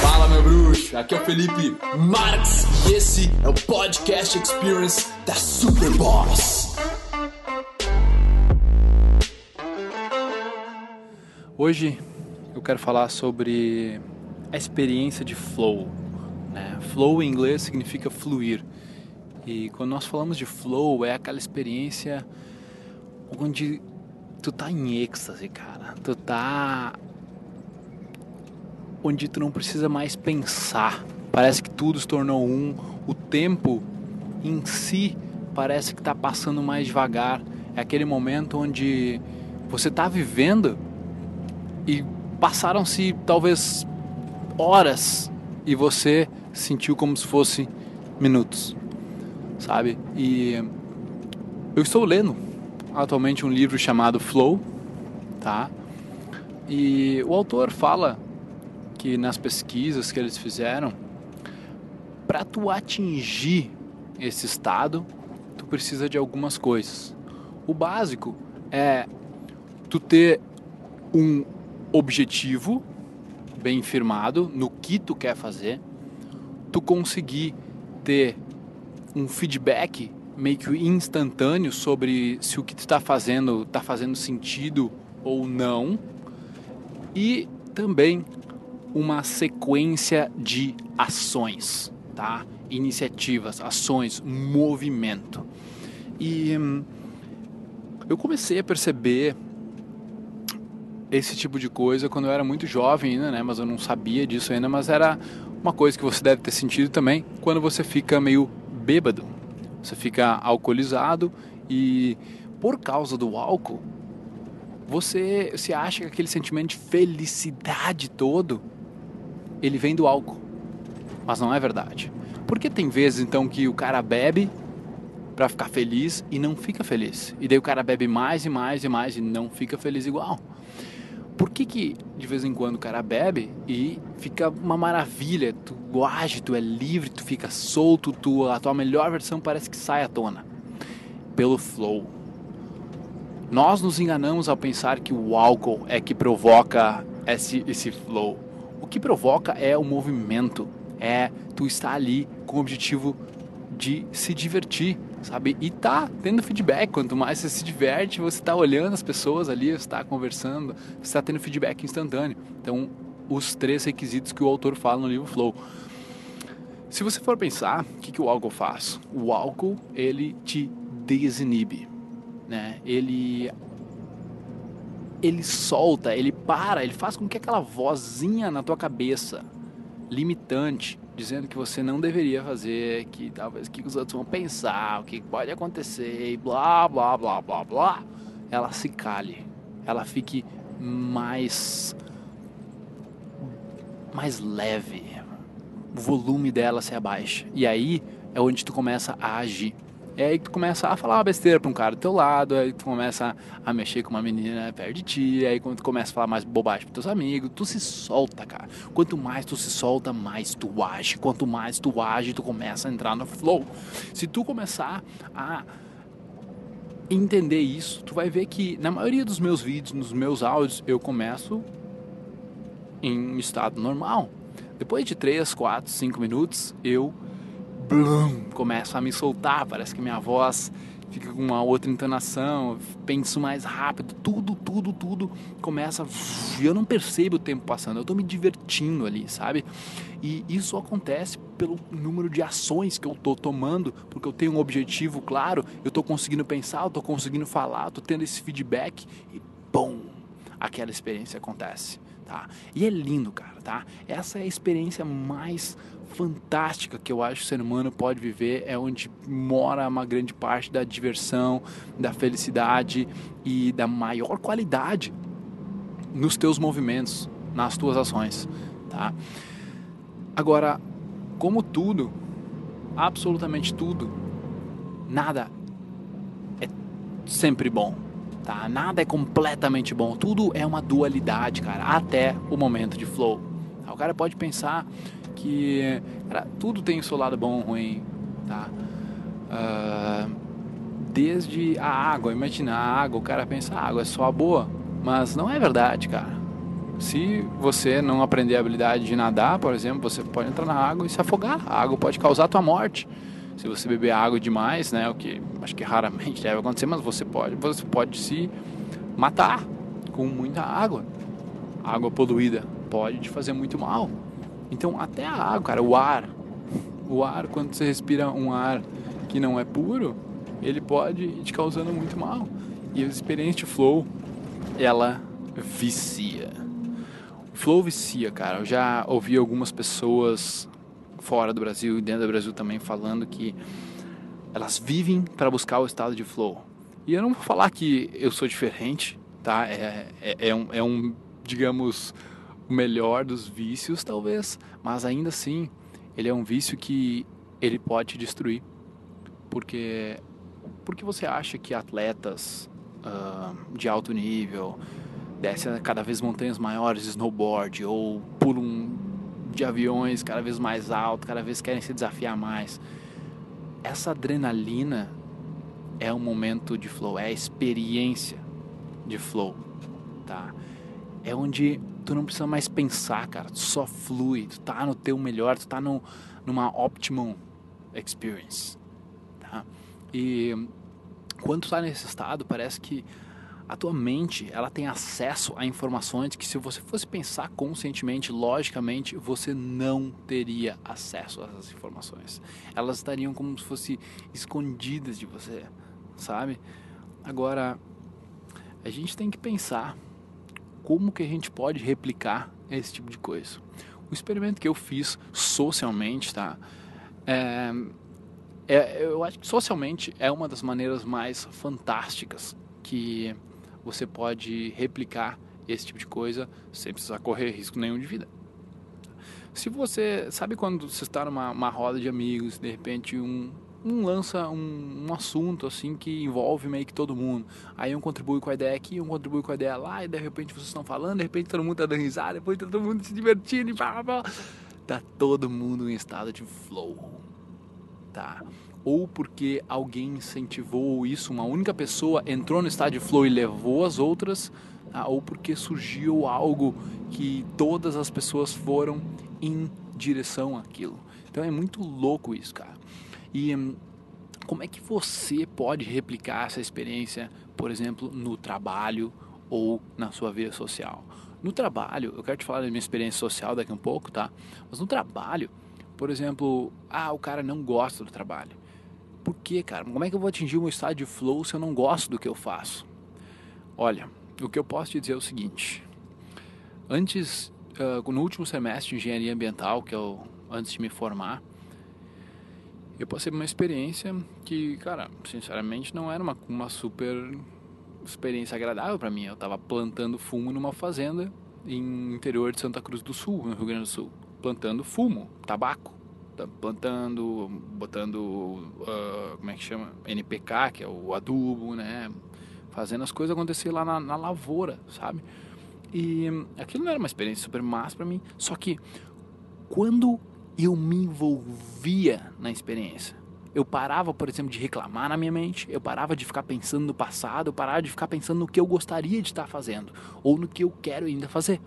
Fala, meu bruxo! Aqui é o Felipe Marx e esse é o Podcast Experience da Superboss. Hoje eu quero falar sobre a experiência de flow. Né? Flow em inglês significa fluir. E quando nós falamos de flow, é aquela experiência onde tu tá em êxtase, cara. Tu tá onde tu não precisa mais pensar. Parece que tudo se tornou um. O tempo em si parece que está passando mais devagar. É aquele momento onde você está vivendo e passaram-se talvez horas e você sentiu como se fosse minutos, sabe? E eu estou lendo atualmente um livro chamado Flow, tá? E o autor fala que nas pesquisas que eles fizeram, para tu atingir esse estado, tu precisa de algumas coisas. O básico é tu ter um objetivo bem firmado no que tu quer fazer, tu conseguir ter um feedback meio que instantâneo sobre se o que tu está fazendo está fazendo sentido ou não e também uma sequência de ações, tá? Iniciativas, ações, movimento. E hum, eu comecei a perceber esse tipo de coisa quando eu era muito jovem ainda, né? Mas eu não sabia disso ainda, mas era uma coisa que você deve ter sentido também quando você fica meio bêbado. Você fica alcoolizado e por causa do álcool, você se acha que aquele sentimento de felicidade todo ele vem do álcool. Mas não é verdade. Porque tem vezes então que o cara bebe para ficar feliz e não fica feliz. E daí o cara bebe mais e mais e mais e não fica feliz igual. Por que, que de vez em quando o cara bebe e fica uma maravilha? Tu age, tu é livre, tu fica solto, tu, a tua melhor versão parece que sai à tona. Pelo flow. Nós nos enganamos ao pensar que o álcool é que provoca esse, esse flow. O que provoca é o movimento, é tu estar ali com o objetivo de se divertir, sabe? E tá tendo feedback. Quanto mais você se diverte, você está olhando as pessoas ali, você está conversando, você está tendo feedback instantâneo. Então, os três requisitos que o autor fala no livro Flow. Se você for pensar, o que, que o álcool faz? O álcool, ele te desinibe, né? Ele ele solta, ele para, ele faz com que aquela vozinha na tua cabeça, limitante, dizendo que você não deveria fazer, que talvez que os outros vão pensar, o que pode acontecer, e blá blá blá blá blá, ela se cale, ela fique mais mais leve, o volume dela se abaixa. E aí é onde tu começa a agir. É aí tu começa a falar uma besteira pra um cara do teu lado, aí tu começa a mexer com uma menina perto de ti, aí quando tu começa a falar mais bobagem pros teus amigos, tu se solta, cara. Quanto mais tu se solta, mais tu age. Quanto mais tu age, tu começa a entrar no flow. Se tu começar a entender isso, tu vai ver que na maioria dos meus vídeos, nos meus áudios, eu começo em estado normal. Depois de 3, 4, 5 minutos, eu blum, começo a me soltar, parece que minha voz fica com uma outra entonação, penso mais rápido, tudo, tudo, tudo começa e eu não percebo o tempo passando, eu estou me divertindo ali, sabe? E isso acontece pelo número de ações que eu estou tomando, porque eu tenho um objetivo claro, eu estou conseguindo pensar, eu estou conseguindo falar, estou tendo esse feedback e bom, aquela experiência acontece, tá? E é lindo, cara, tá? Essa é a experiência mais fantástica que eu acho que o ser humano pode viver, é onde mora uma grande parte da diversão, da felicidade e da maior qualidade nos teus movimentos, nas tuas ações, tá? Agora, como tudo, absolutamente tudo, nada é sempre bom, tá? Nada é completamente bom, tudo é uma dualidade, cara, até o momento de flow. O cara pode pensar que cara, tudo tem o seu lado bom ou ruim, tá? Uh, desde a água, imagina a água, o cara pensa, a água é só a boa, mas não é verdade, cara. Se você não aprender a habilidade de nadar, por exemplo, você pode entrar na água e se afogar. A água pode causar a tua morte. Se você beber água demais, né, o que acho que raramente deve acontecer, mas você pode, você pode se matar com muita água. água poluída pode te fazer muito mal. Então, até a água, cara, o ar, o ar, quando você respira um ar que não é puro, ele pode ir te causando muito mal. E a experiência de flow, ela vicia. Flow vicia, cara. Eu já ouvi algumas pessoas fora do Brasil e dentro do Brasil também falando que elas vivem para buscar o estado de flow. E eu não vou falar que eu sou diferente, tá? É, é, é, um, é um, digamos, o melhor dos vícios, talvez, mas ainda assim, ele é um vício que ele pode te destruir. Porque, porque você acha que atletas uh, de alto nível descem cada vez montanhas maiores de snowboard ou pulam de aviões cada vez mais alto, cada vez querem se desafiar mais. Essa adrenalina é um momento de flow, é a experiência de flow, tá? É onde tu não precisa mais pensar, cara, tu só flui, tu tá no teu melhor, tu tá no, numa optimum experience, tá? E quando tu tá nesse estado, parece que a tua mente ela tem acesso a informações que se você fosse pensar conscientemente, logicamente, você não teria acesso a essas informações. Elas estariam como se fossem escondidas de você, sabe? Agora, a gente tem que pensar como que a gente pode replicar esse tipo de coisa. O experimento que eu fiz socialmente, tá? É, é, eu acho que socialmente é uma das maneiras mais fantásticas que você pode replicar esse tipo de coisa sem precisar correr risco nenhum de vida. Se você sabe quando você está numa roda de amigos, de repente um, um lança um, um, assunto assim que envolve meio que todo mundo. Aí um contribui com a ideia aqui, um contribui com a ideia lá, e de repente vocês estão falando, de repente todo mundo está dando risada, depois tá todo mundo se divertindo e blá, blá, blá. Tá todo mundo em estado de flow. Tá? ou porque alguém incentivou isso, uma única pessoa entrou no estádio flow e levou as outras, ah, ou porque surgiu algo que todas as pessoas foram em direção àquilo. Então é muito louco isso, cara. E hum, como é que você pode replicar essa experiência, por exemplo, no trabalho ou na sua vida social? No trabalho, eu quero te falar da minha experiência social daqui a um pouco, tá? Mas no trabalho, por exemplo, ah, o cara não gosta do trabalho por quê, cara? Como é que eu vou atingir um estado de flow se eu não gosto do que eu faço? Olha, o que eu posso te dizer é o seguinte. Antes, uh, no último semestre de engenharia ambiental, que eu antes de me formar, eu passei por uma experiência que, cara, sinceramente não era uma, uma super experiência agradável para mim. Eu estava plantando fumo numa fazenda em interior de Santa Cruz do Sul, no Rio Grande do Sul, plantando fumo, tabaco. Tá plantando, botando, uh, como é que chama? NPK, que é o adubo, né? Fazendo as coisas acontecer lá na, na lavoura, sabe? E aquilo não era uma experiência super massa para mim, só que quando eu me envolvia na experiência, eu parava, por exemplo, de reclamar na minha mente, eu parava de ficar pensando no passado, eu parava de ficar pensando no que eu gostaria de estar fazendo ou no que eu quero ainda fazer.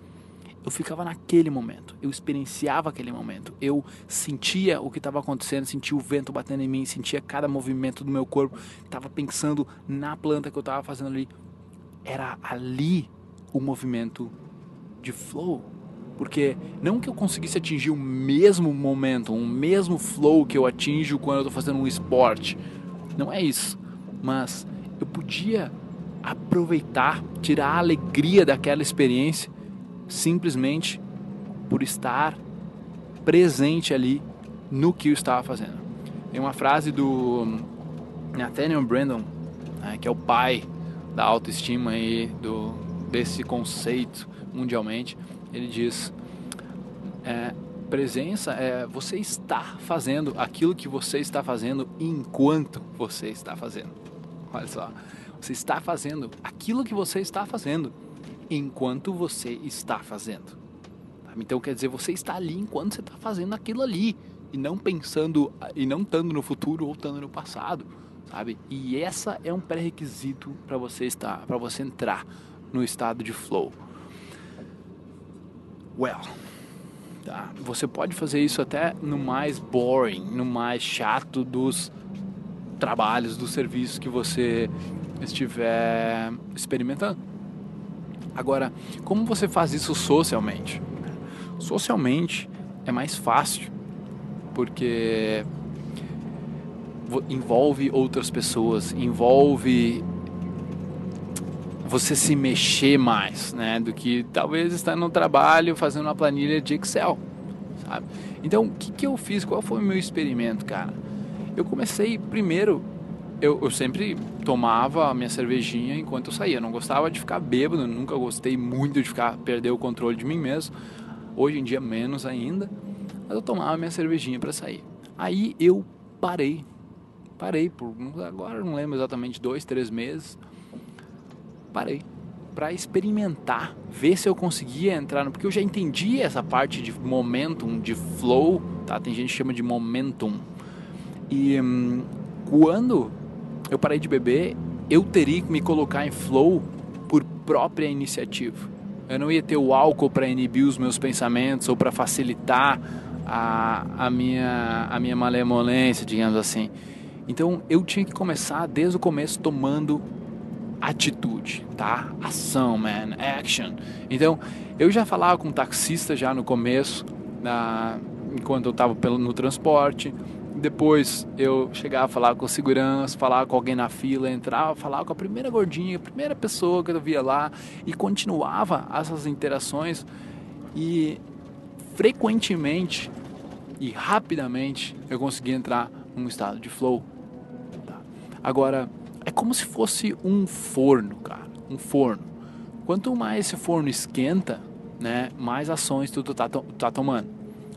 Eu ficava naquele momento, eu experienciava aquele momento, eu sentia o que estava acontecendo, sentia o vento batendo em mim, sentia cada movimento do meu corpo, estava pensando na planta que eu estava fazendo ali. Era ali o movimento de flow, porque não que eu conseguisse atingir o mesmo momento, o mesmo flow que eu atinjo quando eu estou fazendo um esporte, não é isso, mas eu podia aproveitar, tirar a alegria daquela experiência simplesmente por estar presente ali no que eu estava fazendo. Tem uma frase do Nathaniel Brandon, né, que é o pai da autoestima e do, desse conceito mundialmente. Ele diz: é, presença é você estar fazendo aquilo que você está fazendo enquanto você está fazendo. Olha só, você está fazendo aquilo que você está fazendo enquanto você está fazendo. Então quer dizer, você está ali enquanto você está fazendo aquilo ali e não pensando e não estando no futuro ou estando no passado, sabe? E essa é um pré-requisito para você estar, para você entrar no estado de flow. Well, tá? Você pode fazer isso até no mais boring, no mais chato dos trabalhos, dos serviços que você estiver experimentando. Agora, como você faz isso socialmente? Socialmente é mais fácil, porque envolve outras pessoas, envolve você se mexer mais, né, do que talvez estar no trabalho fazendo uma planilha de Excel, sabe? Então, o que, que eu fiz? Qual foi o meu experimento, cara? Eu comecei primeiro, eu, eu sempre tomava a minha cervejinha enquanto eu saía. Eu não gostava de ficar bêbado, nunca gostei muito de ficar perder o controle de mim mesmo. Hoje em dia menos ainda, mas eu tomava minha cervejinha para sair. Aí eu parei Parei por agora não lembro exatamente dois, três meses. Parei para experimentar, ver se eu conseguia entrar porque eu já entendi essa parte de momentum, de flow, tá? Tem gente que chama de momentum. E hum, quando eu parei de beber, eu teria que me colocar em flow por própria iniciativa. Eu não ia ter o álcool para inibir os meus pensamentos ou para facilitar a, a, minha, a minha malemolência, digamos assim. Então eu tinha que começar desde o começo tomando atitude, tá? Ação, man, action. Então eu já falava com o taxista já no começo, na, enquanto eu estava no transporte. Depois eu chegava a falar com segurança, falar com alguém na fila, entrava, falava com a primeira gordinha, a primeira pessoa que eu via lá e continuava essas interações e frequentemente e rapidamente eu conseguia entrar num estado de flow. Tá? Agora, é como se fosse um forno, cara, um forno. Quanto mais esse forno esquenta, né, mais ações tu tá, tá tomando.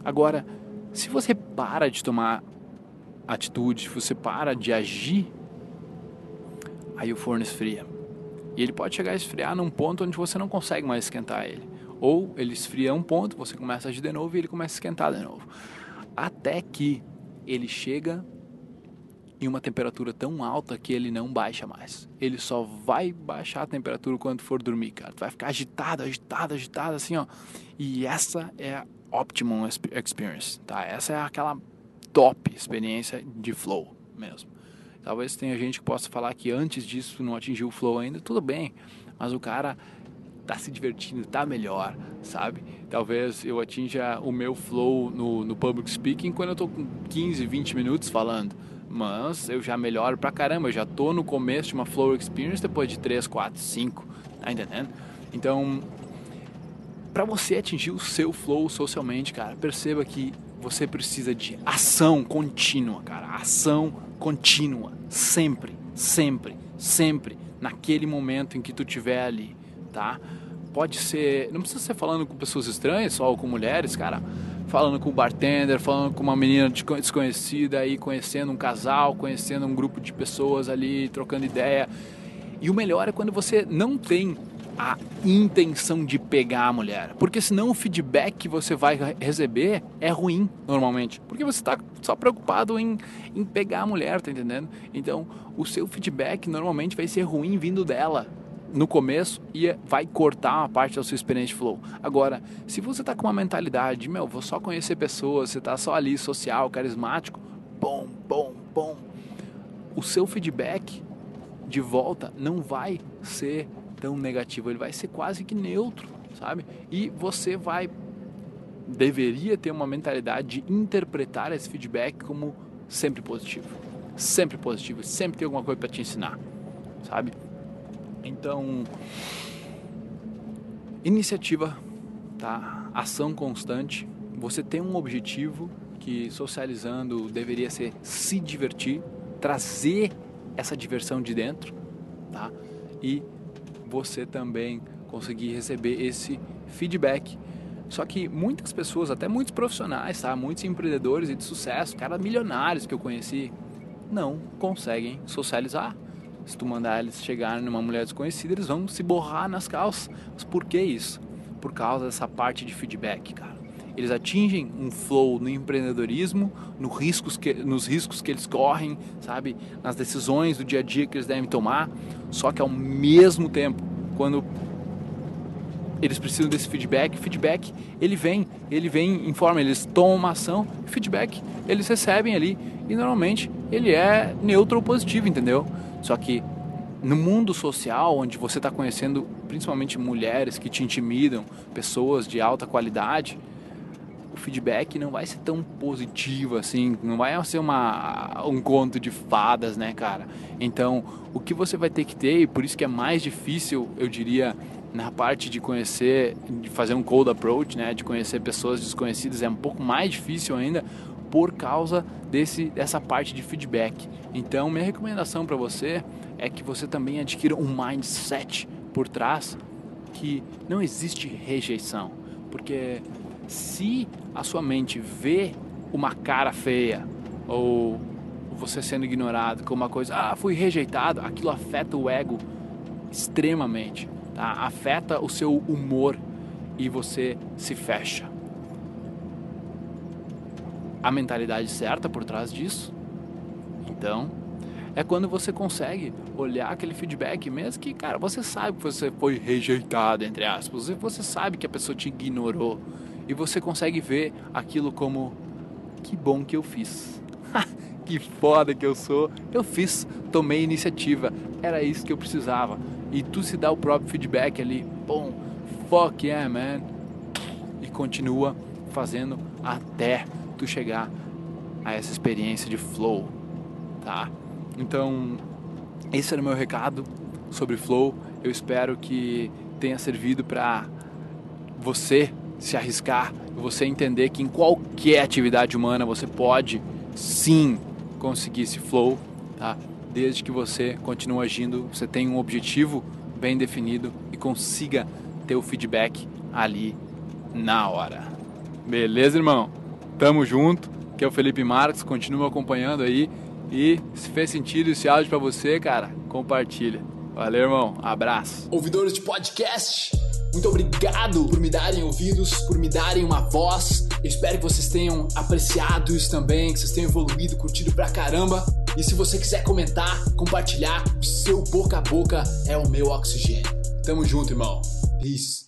Agora, se você para de tomar atitude, se você para de agir, aí o forno esfria. E ele pode chegar a esfriar num ponto onde você não consegue mais esquentar ele. Ou ele esfria um ponto, você começa a agir de novo e ele começa a esquentar de novo. Até que ele chega em uma temperatura tão alta que ele não baixa mais. Ele só vai baixar a temperatura quando for dormir, cara. Tu vai ficar agitado, agitado, agitado, assim, ó. E essa é a Optimum Experience, tá? Essa é aquela top experiência de flow mesmo. Talvez tenha gente que possa falar que antes disso não atingiu o flow ainda, tudo bem. Mas o cara tá se divertindo, tá melhor, sabe? Talvez eu atinja o meu flow no, no public speaking quando eu tô com 15, 20 minutos falando. Mas eu já melhoro pra caramba, eu já tô no começo de uma flow experience depois de 3, 4, 5, tá entendendo? Então, para você atingir o seu flow socialmente, cara, perceba que você precisa de ação contínua, cara. Ação contínua, sempre, sempre, sempre, naquele momento em que tu estiver ali tá? Pode ser, não precisa ser falando com pessoas estranhas, só com mulheres, cara. Falando com o bartender, falando com uma menina desconhecida aí, conhecendo um casal, conhecendo um grupo de pessoas ali, trocando ideia. E o melhor é quando você não tem a intenção de pegar a mulher. Porque senão o feedback que você vai receber é ruim, normalmente. Porque você está só preocupado em, em pegar a mulher, tá entendendo? Então, o seu feedback normalmente vai ser ruim vindo dela no começo e vai cortar uma parte da sua experiência de flow. Agora, se você está com uma mentalidade, meu, vou só conhecer pessoas, você está só ali social, carismático, bom, bom, bom, o seu feedback de volta não vai ser tão negativo, ele vai ser quase que neutro, sabe? E você vai deveria ter uma mentalidade de interpretar esse feedback como sempre positivo. Sempre positivo, sempre tem alguma coisa para te ensinar, sabe? Então, iniciativa, tá? Ação constante. Você tem um objetivo que socializando deveria ser se divertir, trazer essa diversão de dentro, tá? E você também conseguir receber esse feedback. Só que muitas pessoas, até muitos profissionais, tá? Muitos empreendedores e de sucesso, caras milionários que eu conheci, não conseguem socializar se tu mandar eles chegarem numa mulher desconhecida, eles vão se borrar nas calças. Mas por que isso? Por causa dessa parte de feedback, cara. Eles atingem um flow no empreendedorismo, no riscos que, nos riscos que eles correm, sabe? Nas decisões do dia a dia que eles devem tomar. Só que ao mesmo tempo, quando eles precisam desse feedback. Feedback, ele vem, ele vem em forma, eles tomam uma ação, feedback eles recebem ali e normalmente ele é neutro ou positivo, entendeu? Só que no mundo social, onde você está conhecendo principalmente mulheres que te intimidam, pessoas de alta qualidade, o feedback não vai ser tão positivo assim, não vai ser uma, um conto de fadas, né, cara? Então, o que você vai ter que ter, e por isso que é mais difícil, eu diria, na parte de conhecer, de fazer um cold approach, né, de conhecer pessoas desconhecidas, é um pouco mais difícil ainda por causa desse, dessa parte de feedback. Então, minha recomendação para você é que você também adquira um mindset por trás que não existe rejeição, porque se a sua mente vê uma cara feia ou você sendo ignorado como uma coisa, ah, fui rejeitado, aquilo afeta o ego extremamente, tá? Afeta o seu humor e você se fecha. A mentalidade certa por trás disso, então, é quando você consegue olhar aquele feedback, mesmo que, cara, você sabe que você foi rejeitado, entre aspas, você sabe que a pessoa te ignorou, e você consegue ver aquilo como que bom que eu fiz. que foda que eu sou. Eu fiz, tomei iniciativa. Era isso que eu precisava. E tu se dá o próprio feedback ali. Bom, fuck yeah, man. E continua fazendo até chegar a essa experiência de flow, tá? Então, esse era o meu recado sobre flow. Eu espero que tenha servido para você se arriscar, você entender que em qualquer atividade humana você pode sim conseguir esse flow, tá? Desde que você continue agindo, você tenha um objetivo bem definido e consiga ter o feedback ali na hora. Beleza, irmão? Tamo junto. Que é o Felipe Marques, continua acompanhando aí e se fez sentido esse áudio para você, cara, compartilha. Valeu, irmão. Abraço. Ouvidores de podcast muito obrigado por me darem ouvidos, por me darem uma voz. Eu espero que vocês tenham apreciado isso também, que vocês tenham evoluído, curtido pra caramba. E se você quiser comentar, compartilhar, o seu boca a boca é o meu oxigênio. Tamo junto, irmão. Peace.